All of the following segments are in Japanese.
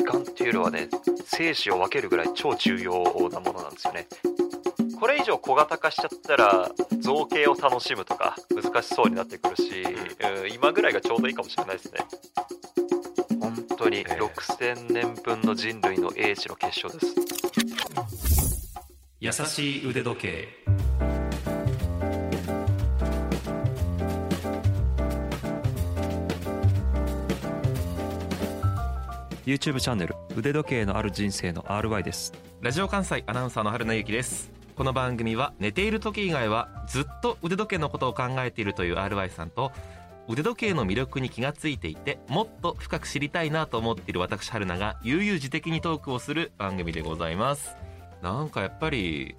時間っていうのはね生死を分けるぐらい超重要なものなんですよね。これ以上小型化しちゃったら造形を楽しむとか難しそうになってくるし、うん、今ぐらいがちょうどいいかもしれないですね。本当に6000年分の人類の英知の結晶です。優しい腕時計 YouTube チャンネル腕時計のある人生の RY です。ラジオ関西アナウンサーの春名由紀です。この番組は寝ている時以外はずっと腕時計のことを考えているという RY さんと腕時計の魅力に気がついていてもっと深く知りたいなと思っている私春菜が悠々自適にトークをする番組でございます。なんかやっぱり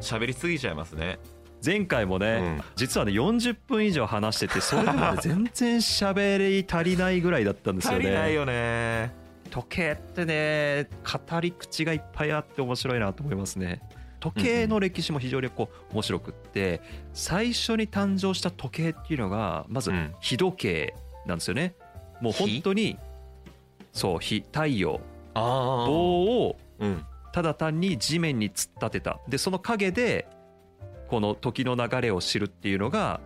喋りすぎちゃいますね。前回もね、うん、実はね40分以上話しててそれでも全然喋り足りないぐらいだったんですよね。足りないよね時計ってね語り口がいっぱいあって面白いなと思いますね。時計の歴史も非常にこう面白くって最初に誕生した時計っていうのがまず日時計なんですよね。もう本当にそう日太陽。棒をただ単に地面に突っ立てた。でその影でこの時の流れを知るっていうのが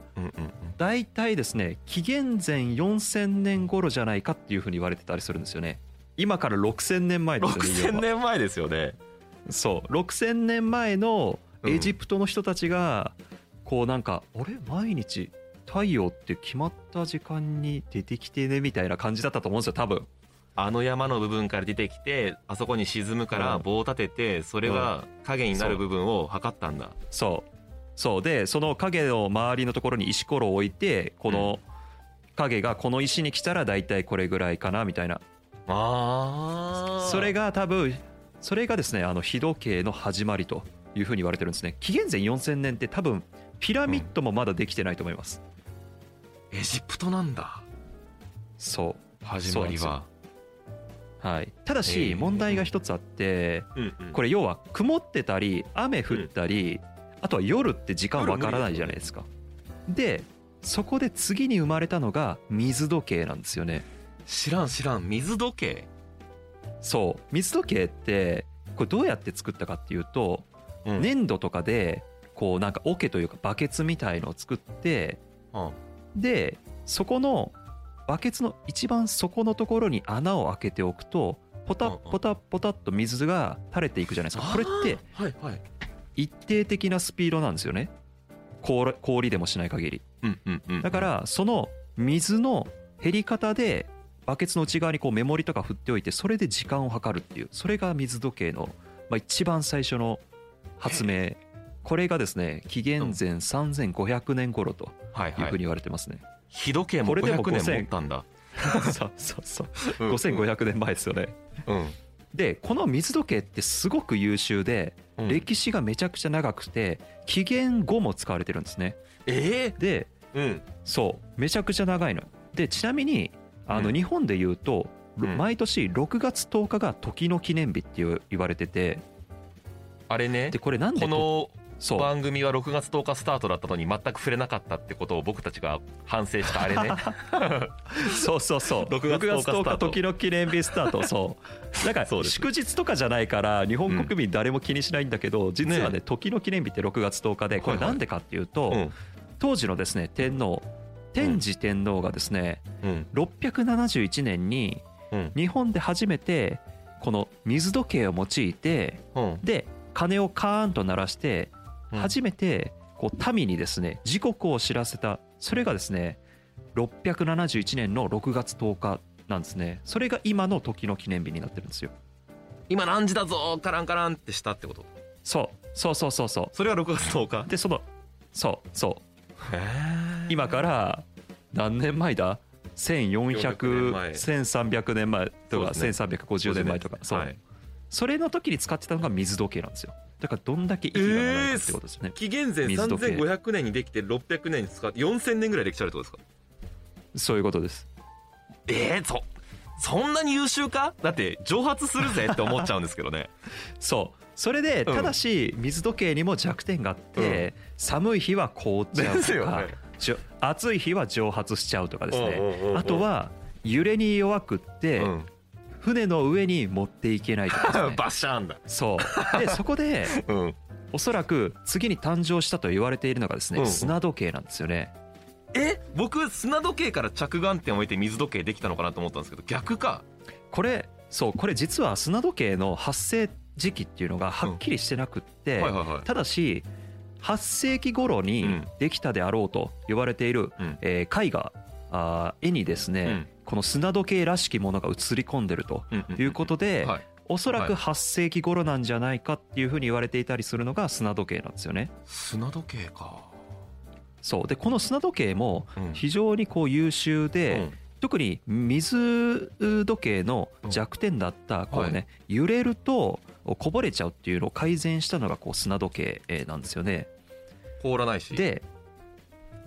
大体ですね紀元前4000年頃じゃないかっていうふうに言われてたりするんですよね。今から6000年前ですよね6000年前ですよね。そう。6000年前のエジプトの人たちがこうなんか、あれ？毎日太陽って決まった時間に出てきてねみたいな感じだったと思うんですよ多分。あの山の部分から出てきてあそこに沈むから棒を立ててそれが影になる部分を測ったんだ、そう。そう。でその影の周りのところに石ころを置いてこの影がこの石に来たら大体これぐらいかなみたいなあそれが多分それがですねあの日時計の始まりというふうに言われてるんですね。紀元前4000年って多分ピラミッドもまだできてないと思います、うん、エジプトなんだ。そう。始まりは。はい、ただし問題が一つあって、これ要は曇ってたり雨降ったり、あとは夜って時間わからないじゃないですか。でそこで次に生まれたのが水時計なんですよね知らん知らん水時計。そう。水時計ってこれどうやって作ったかっていうと、うん、粘土とかでこうなんか桶というかバケツみたいのを作って、うん、でそこのバケツの一番底のところに穴を開けておくとポタポタポタっと水が垂れていくじゃないですか。これって一定的なスピードなんですよね。氷でもしない限り。だからその水の減り方でバケツの内側にこうメモリとか振っておいてそれで時間を計るっていうそれが水時計の、まあ、一番最初の発明。これがですね紀元前3500年頃というふうに言われてますね、日時計も500年持ったんだ。そうそうそう。5500年前ですよね、うん、でこの水時計ってすごく優秀で、歴史がめちゃくちゃ長くて紀元後も使われてるんですね。えー、で、うん、そうめちゃくちゃ長いの。でちなみにあの日本でいうと、毎年6月10日が時の記念日って言われてて。あれね。でこれなんでこの番組は6月10日スタートだったのに全く触れなかったってことを僕たちが反省したあれね。そうそうそう。6月10日時の記念日スタート。そう。だから祝日とかじゃないから日本国民誰も気にしないんだけど実はね時の記念日って6月10日でこれなんでかっていうと当時のですね天皇天智天皇がですね、うん、671年に日本で初めてこの水時計を用いて、うん、で鐘をカーンと鳴らして初めてこう民にですね時刻を知らせた。それがですね671年の6月10日なんですね。それが今の時の記念日になってるんですよ。今何時だぞカランカランってしたってこと？そう。そうそうそうそう。それが6月10日？でそのそうそう今から何年前だ？14001300年前。とか1350年前とか。そうそれの時に使ってたのが水時計なんですよ。だからどんだけ息が長いかってことですね、紀元前3500年にできて600年に使って4000年ぐらいできちゃうってことですか？そういうことです。えー、そそんなに優秀か？だって蒸発するぜって思っちゃうんですけどね。そう。それでただし水時計にも弱点があって、寒い日は凍っちゃうとか、暑い日は蒸発しちゃうとかですね。あとは揺れに弱くって、船の上に持っていけないとかですね。バシャーンだ。そう。でそこで うん。おそらく次に誕生したと言われているのがですねうん。砂時計なんですよね。え僕砂時計から着眼点を置いて水時計できたのかなと思ったんですけど逆か？これそうこれ実は砂時計の発生時期っていうのがはっきりしてなくって、ただし8世紀頃にうん。できたであろうと言われている、うん。えー絵画あー絵にですね、うん。この砂時計らしきものが映り込んでるということで、はい。おそらくはい。8世紀頃なんじゃないかっていうふうに言われていたりするのが砂時計なんですよね。砂時計か。そう。でこの砂時計もうん。非常にこう優秀で、うん。特に水時計の弱点だったこうはね揺れるとこぼれちゃうっていうのを改善したのがこう砂時計えーなんですよね。凍らないし。で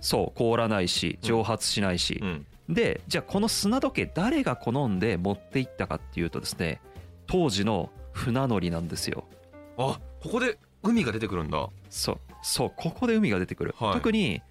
そう凍らないし蒸発しないし。う、ん。でじゃあこの砂時計誰が好んで持っていったかっていうとですね当時の船乗りなんですよ。あここで海が出てくるんだ。そうそうここで海が出てくる、はい。特に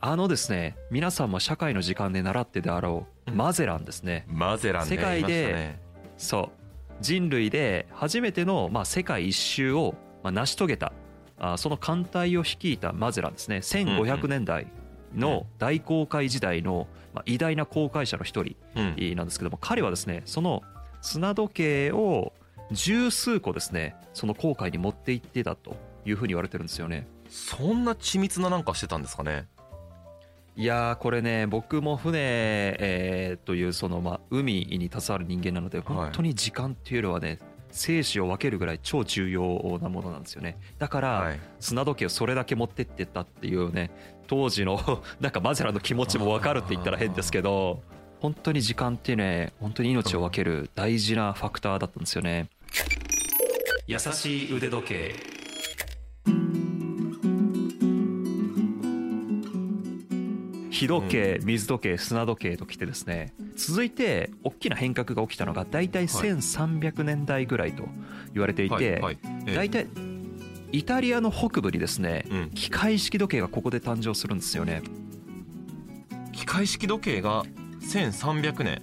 あのですね皆さんも社会の時間で習ってであろううん。マゼランですね。マゼランね世界でね。そう人類で初めての、まあ、世界一周を、まあ、成し遂げたあその艦隊を率いたマゼランですね。1500年代の大航海時代の、まあ、偉大な航海者の一人うん。なんですけども彼はですねその砂時計を十数個ですねその航海に持って行ってたというふうに言われてるんですよね。そんな緻密ななんかしてたんですかねいやーこれね僕も船、えーというそのまあ海に携わる人間なので本当に時間っていうのはね生死を分けるぐらい超重要なものなんですよね。だから、はい。砂時計をそれだけ持ってってったっていうね当時の なんかマゼランの気持ちも分かるって言ったら変ですけど本当に時間ってね本当に命を分ける大事なファクターだったんですよね。優しい腕時計火時計水時計砂時計ときてですね続いて大きな変革が起きたのが大体1300年代ぐらいと言われていて、大体イタリアの北部にですねうん。機械式時計がここで誕生するんですよね。機械式時計が1300年。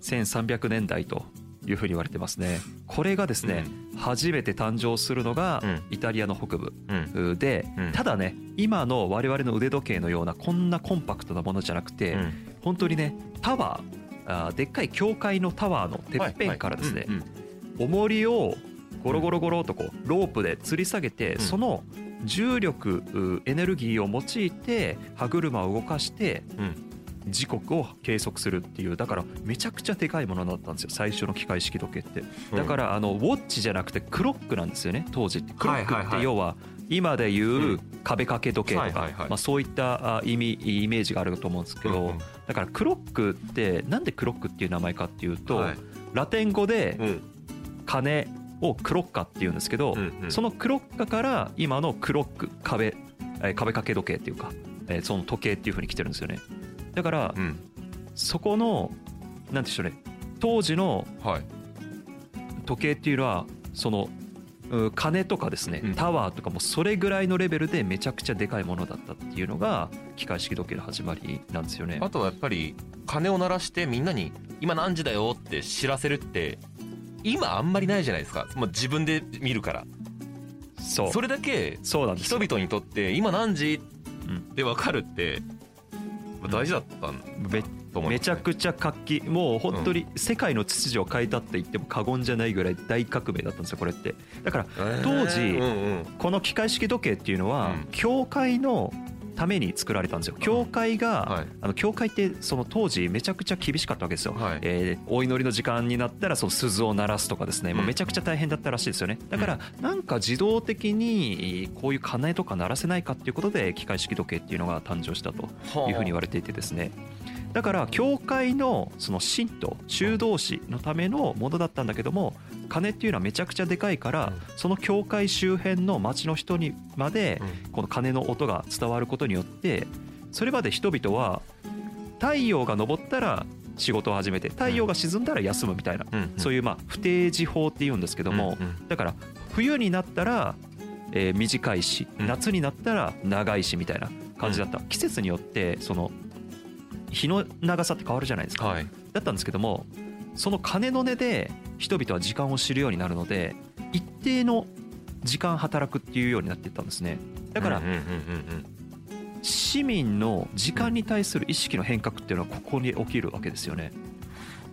1300年代というふうに言われてますね。これがですね、初めて誕生するのがうん。イタリアの北部うん。で、うん。ただね今の我々の腕時計のようなこんなコンパクトなものじゃなくて、うん。本当にねタワーあーでっかい教会のタワーのてっぺんからですね、重りをゴロゴロゴロとこうロープで吊り下げて、うん。その重力うエネルギーを用いて歯車を動かしてうんうん時刻を計測するっていうだからめちゃくちゃでかいものだったんですよ最初の機械式時計って。うん。だからあのウォッチじゃなくてクロックなんですよね当時って。クロックって要は今でいううん。壁掛け時計とかまあそういったあ意味イメージがあると思うんですけどだからクロックってなんでクロックっていう名前かっていうとはい。ラテン語でうん。鐘をクロッカっていうんですけど、そのクロッカから今のクロック壁えー壁掛け時計っていうか、えーその時計っていうふうに来てるんですよねだからうん。そこのなんていうんでしょうね。当時のはい。時計っていうのはそのう鐘とかですねうん。タワーとかもそれぐらいのレベルでめちゃくちゃでかいものだったっていうのが機械式時計の始まりなんですよね。あとはやっぱり鐘を鳴らしてみんなに今何時だよって知らせるって今あんまりないじゃないですか。もう自分で見るから。そう。それだけ人々にとって今何時？うんって分かるって大事だったんめと思いますね。めちゃくちゃ活気。もう本当に世界の秩序を変えたって言っても過言じゃないぐらい大革命だったんですよこれって。だから当時この機械式時計っていうのはうん。教会のために作られたんですよ。教会が、はい。あの教会ってその当時めちゃくちゃ厳しかったわけですよ、はい。えーお祈りの時間になったらその鈴を鳴らすとかですね、もうめちゃくちゃ大変だったらしいですよね。だからなんか自動的にこういう鐘とか鳴らせないかっていうことで機械式時計っていうのが誕生したというふうに言われていてですね。だから教会のその信徒修道士のためのものだったんだけども鐘っていうのはめちゃくちゃでかいからその教会周辺の町の人にまでこの鐘の音が伝わることによってそれまで人々は太陽が昇ったら仕事を始めて太陽が沈んだら休むみたいなそういうまあ不定時法っていうんですけどもだから冬になったらえー短いしうん。夏になったら長いしみたいな感じだった。季節によってその日の長さって変わるじゃないですか。はい。だったんですけどもその金の値で人々は時間を知るようになるので一定の時間働くっていうようになっていったんですね。だから市民の時間に対する意識の変革っていうのはここに起きるわけですよね。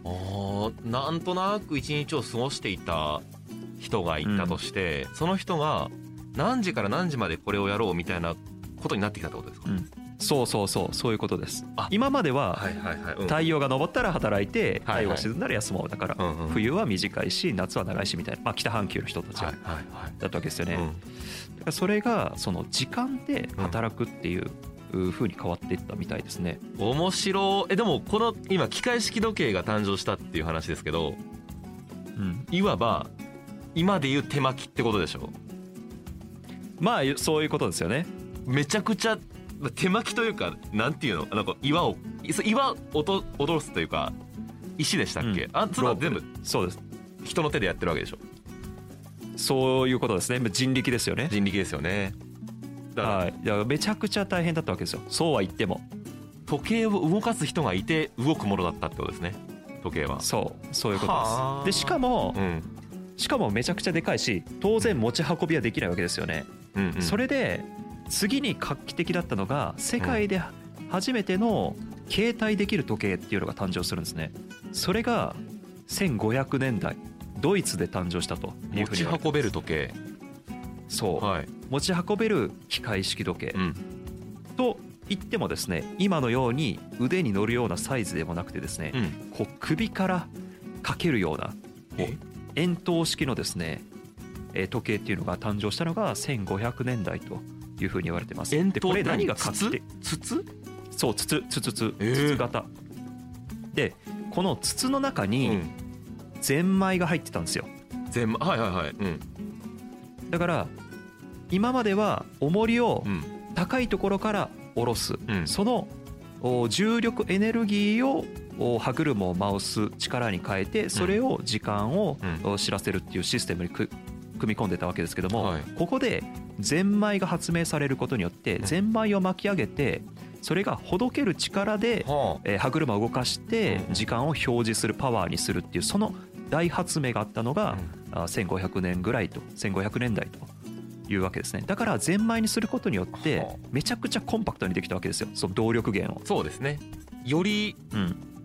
あなんとなく一日を過ごしていた人がいたとして、うん、その人が何時から何時までこれをやろうみたいなことになってきたってことですか、うんそうそうそうそういうことです。今までは太陽が昇ったら働いて太陽が沈んだら休もうだから冬は短いし夏は長いしみたいな、まあ、北半球の人たちだったわけですよね。だからそれがその時間で働くっていうふうに変わっていったみたいですね。面白えでもこの今機械式時計が誕生したっていう話ですけど、うん、いわば今でいう手巻きってことでしょ？まあそういうことですよね。めちゃくちゃ手巻きというかなんていうの？なんか岩を岩を踊らすというか石でしたっけ、うん、あそれは全部そうです。人の手でやってるわけでしょ？そういうことですね。人力ですよね。人力ですよね。はい。いやめちゃくちゃ大変だったわけですよ。そうは言っても。時計を動かす人がいて動くものだったってことですね。時計は。そう。そういうことです。でしかも、うん、しかもめちゃくちゃでかいし当然持ち運びはできないわけですよね、うんうん、それで次に画期的だったのが世界で初めての携帯できる時計っていうのが誕生するんですね。それが1500年代ドイツで誕生したというふうに持ち運べる時計。そう、はい、持ち運べる機械式時計、うん、と言ってもですね今のように腕に乗るようなサイズでもなくてですね、うん、こう首からかけるような円筒式のですね時計っていうのが誕生したのが1500年代というふうに言われてます。でこれ何？がかつ筒？そう筒筒筒筒型、でこの筒の中にゼンマイが入ってたんですよ。ゼンマイはいはいはい。うん、だから今までは重りを高いところから下ろす、うん、その重力エネルギーを歯車を回す力に変えてそれを時間を知らせるっていうシステムに組み込んでたわけですけども、ここでゼンマイが発明されることによってゼンマイを巻き上げてそれがほどける力で歯車を動かして時間を表示するパワーにするっていうその大発明があったのが1500年ぐらいと1500年代というわけですね。だからゼンマイにすることによってめちゃくちゃコンパクトにできたわけですよ。その動力源を。そうですね。より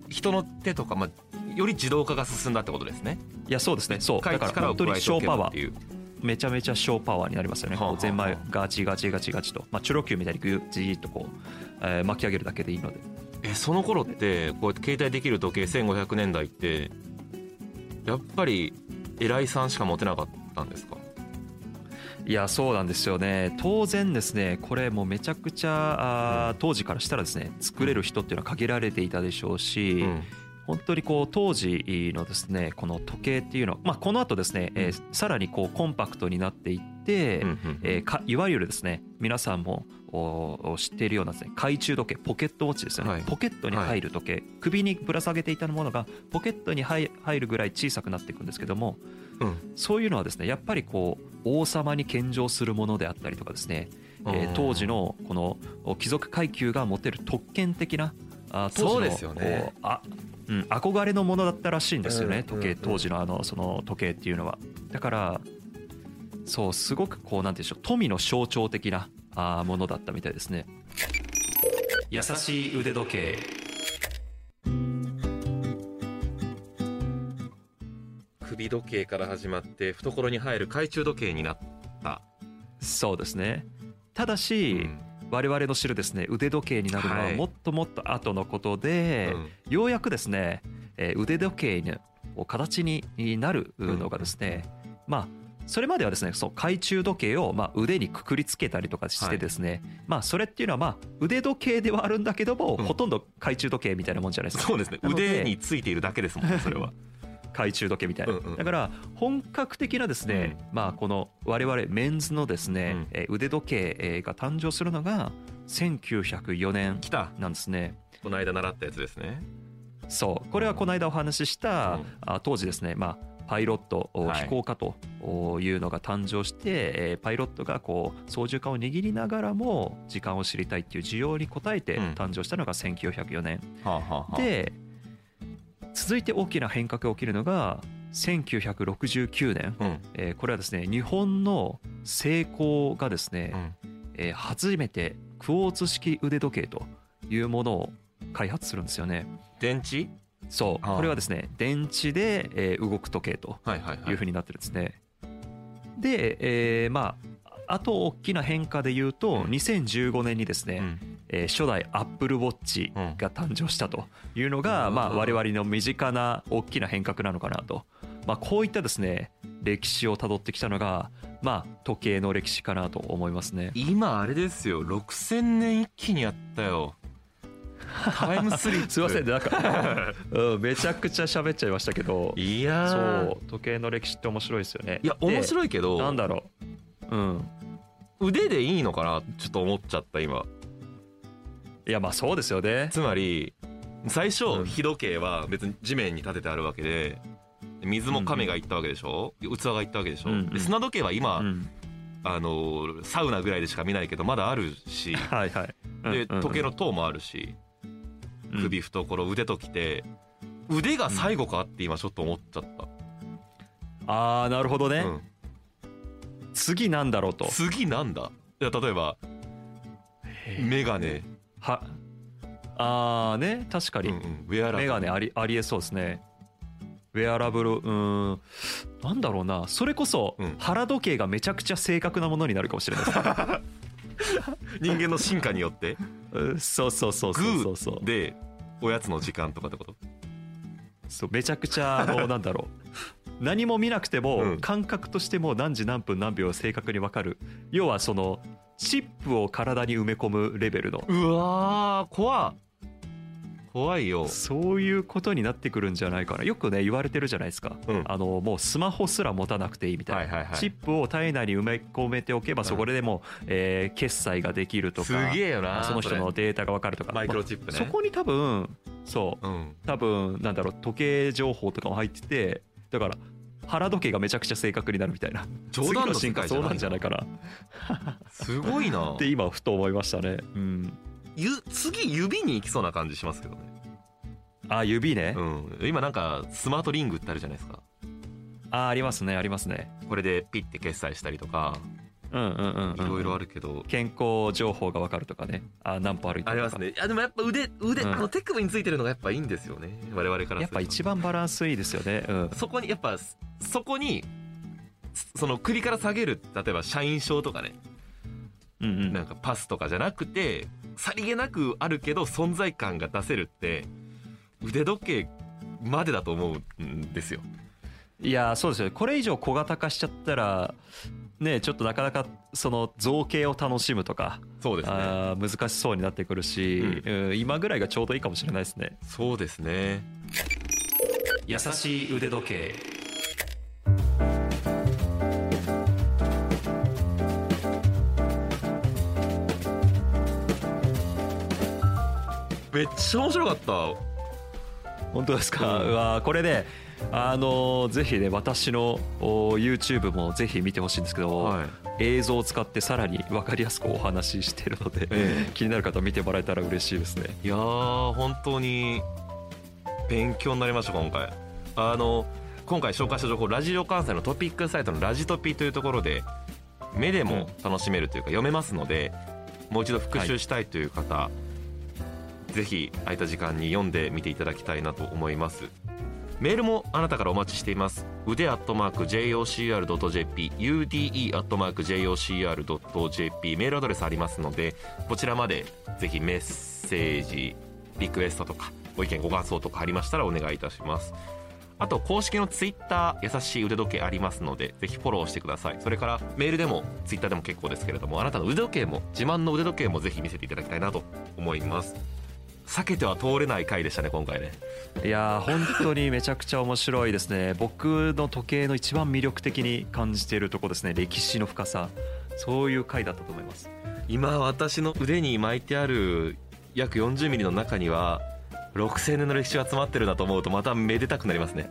人の手とか、まあ、より自動化が進んだってことですね。いやそうですね。そう。だから本当に小パワーめちゃめちゃ小パワーになりますよね、はあはあ、ゼンマイガチガチガチガチと、まあ、チュロキューみたいにグじーっとこう、えー、巻き上げるだけでいいので。えその頃ってこうやって携帯できる時計1500年代ってやっぱり偉いさんしか持てなかったんですか？いやそうなんですよね。当然ですねこれもめちゃくちゃあ当時からしたらですね作れる人っていうのは限られていたでしょうし、うん本当にこう当時のですねこの時計っていうのまあこの後ですね、えー、さらにこうコンパクトになっていって、えー、かいわゆるですね皆さんも知っているようなですね懐中時計ポケットウォッチですよね、はい、ポケットに入る時計、はい、首にぶら下げていたものがポケットに入るぐらい小さくなっていくんですけども、うん、そういうのはですねやっぱりこう王様に献上するものであったりとかですね、えー、当時のこの貴族階級が持てる特権的なあ当時のそうですね。あうん、憧れのものだったらしいんですよね時計当時のあのその時計っていうのは。だからそうすごくこうなんていうんでしょう富の象徴的なあものだったみたいですね。優しい腕時計。首時計から始まって懐に入る懐中時計になった。そうですね。ただし、うん我々の知るですね腕時計になるのはもっともっと後のことで、はいうん、ようやくですね、え腕時計の形になるのがですね、うん、まあそれまではですねそう懐中時計をまあ腕にくくりつけたりとかしてですね、はい、まあそれっていうのはまあ腕時計ではあるんだけども、うん、ほとんど懐中時計みたいなもんじゃないですか。そうですね。腕についているだけですもんねそれは懐中時計みたいな、うんうん、だから本格的なですね、うん、まあこの我々メンズのですね、うん、腕時計が誕生するのが1904年なんですね。この間習ったやつですね。そう。これはこの間お話しした、うん、当時ですねまあパイロット、飛行家というのが誕生して、パイロットがこう操縦桿を握りながらも時間を知りたいっていう需要に応えて誕生したのが1904年、で続いて大きな変革が起きるのが1969年、うん。えーこれはですね日本のセイコーがですね、えー初めてクォーツ式腕時計というものを開発するんですよね。電池？そう。これはですね電池で、えー動く時計とはいはいはい。いうふうになってるんですね。で、えーまああと大きな変化で言うとうん。2015年にですね、うんえー初代アップルウォッチが誕生したというのが、うん。まあ、我々の身近な大きな変革なのかなと、まあ、こういったですね歴史をたどってきたのが、まあ、時計の歴史かなと思いますね。今あれですよ。6000年一気にやったよ。タイムスリップ。すいませんね。なんか、うん、めちゃくちゃ喋っちゃいましたけど。いやー。そう時計の歴史って面白いですよね。いや面白いけいど。なんだろう、うん、腕でいいのかな？ちょっと思っちゃった今いやまあそうですよね。つまり最初うん。日時計は別に地面に立ててあるわけで水も亀が行ったわけでしょ、器が行ったわけでしょ、で砂時計は今、うん。あのサウナぐらいでしか見ないけどまだあるしはいはい。でうんうん。時計の塔もあるしうん。首懐腕ときて腕が最後かって今ちょっと思っちゃった、ああなるほどね、うん。次なんだろうと。次なんだ？いや例えばメガネ、はあーね確かに、うんうん、ウェアラブルメガネありありえそうですね。ウェアラブルうーん。なんだろうな。それこそうん。腹時計がめちゃくちゃ正確なものになるかもしれないです。人間の進化によって？うんそうそうそうそうそうそう。でおやつの時間とかってこと？そうめちゃくちゃあのなんだろう。何も見なくても、うん。感覚としても何時何分何秒正確に分かる。要はそのチップを体に埋め込むレベルの。うわー怖っ。怖いよ。そういうことになってくるんじゃないかな。よくね言われてるじゃないですか、うん。あのもうスマホすら持たなくていいみたいな、はいはいはい。チップを体内に埋め込めておけばうん。そこでも、えー決済ができるとかすげえよなその人のそデータが分かるとか。れマイクロチップね。まあそこに多分そう。うん。多分なんだろう時計情報とかも入っててだから腹時計がめちゃくちゃ正確になるみたいな。冗談の進化そうなんじゃないかな。すごいな。って今ふと思いましたね。うん。ゆ次指に行きそうな感じしますけどね。あ指ね、うん。今なんかスマートリングってあるじゃないですか。あありますねありますね。これでピッて決済したりとかいろいろあるけど。健康情報が分かるとかね。あ何歩歩いたとか。ありますね。いやでもやっぱ腕腕、うん。あの手首についてるのがやっぱいいんですよね。我々からすると。やっぱ一番バランスいいですよね。うん。そこにやっぱそこにその首から下げる例えば社員証とかね。うんうん。なんかパスとかじゃなくてさりげなくあるけど存在感が出せるって腕時計までだと思うんですよ。いやそうですよ。これ以上小型化しちゃったらねちょっとなかなかその造形を楽しむとかそうですね。難しそうになってくるし、うん。今ぐらいがちょうどいいかもしれないですね。そうですね。優しい腕時計。めっちゃ面白かった。本当ですか、ううんわーこれねあのーぜひね私のお YouTube もぜひ見てほしいんですけど、はい。映像を使ってさらに分かりやすくお話ししているので、ええ。気になる方は見てもらえたら嬉しいですね。いやー本当に勉強になりました今回。あの今回紹介した情報ラジオ関西のトピックサイトのラジトピというところで目でも楽しめるというか読めますのでもう一度復習したいという方、ぜひ空いた時間に読んでみていただきたいなと思いますメールもあなたからお待ちしています。腕アットマーク JOCR.jp UDE アットマーク JOCR.jp メールアドレスありますのでこちらまでぜひメッセージリクエストとかご意見ご感想とかありましたらお願いいたします。あと公式のツイッター優しい腕時計ありますのでぜひフォローしてください。それからメールでもツイッターでも結構ですけれどもあなたの腕時計も自慢の腕時計もぜひ見せていただきたいなと思います。避けては通れない回でしたね今回ね。いやー本当にめちゃくちゃ面白いですね。僕の時計の一番魅力的に感じているところですね。歴史の深さ。そういう回だったと思います。今私の腕に巻いてある約40ミリの中には6000年の歴史が詰まってるなと思うとまためでたくなりますね。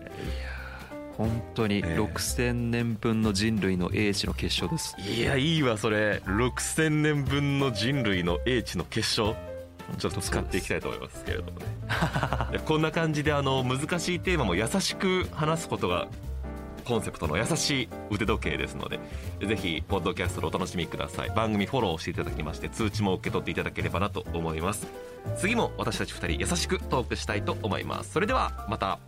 本当にええ。6000年分の人類の英知の結晶です。いやいいわそれ。6000年分の人類の英知の結晶ちょっと使っていきたいと思いますけれどもね。こんな感じであの難しいテーマも優しく話すことがコンセプトの優しい腕時計ですのでぜひポッドキャストでお楽しみください。番組フォローしていただきまして通知も受け取っていただければなと思います。次も私たち2人優しくトークしたいと思います。それではまた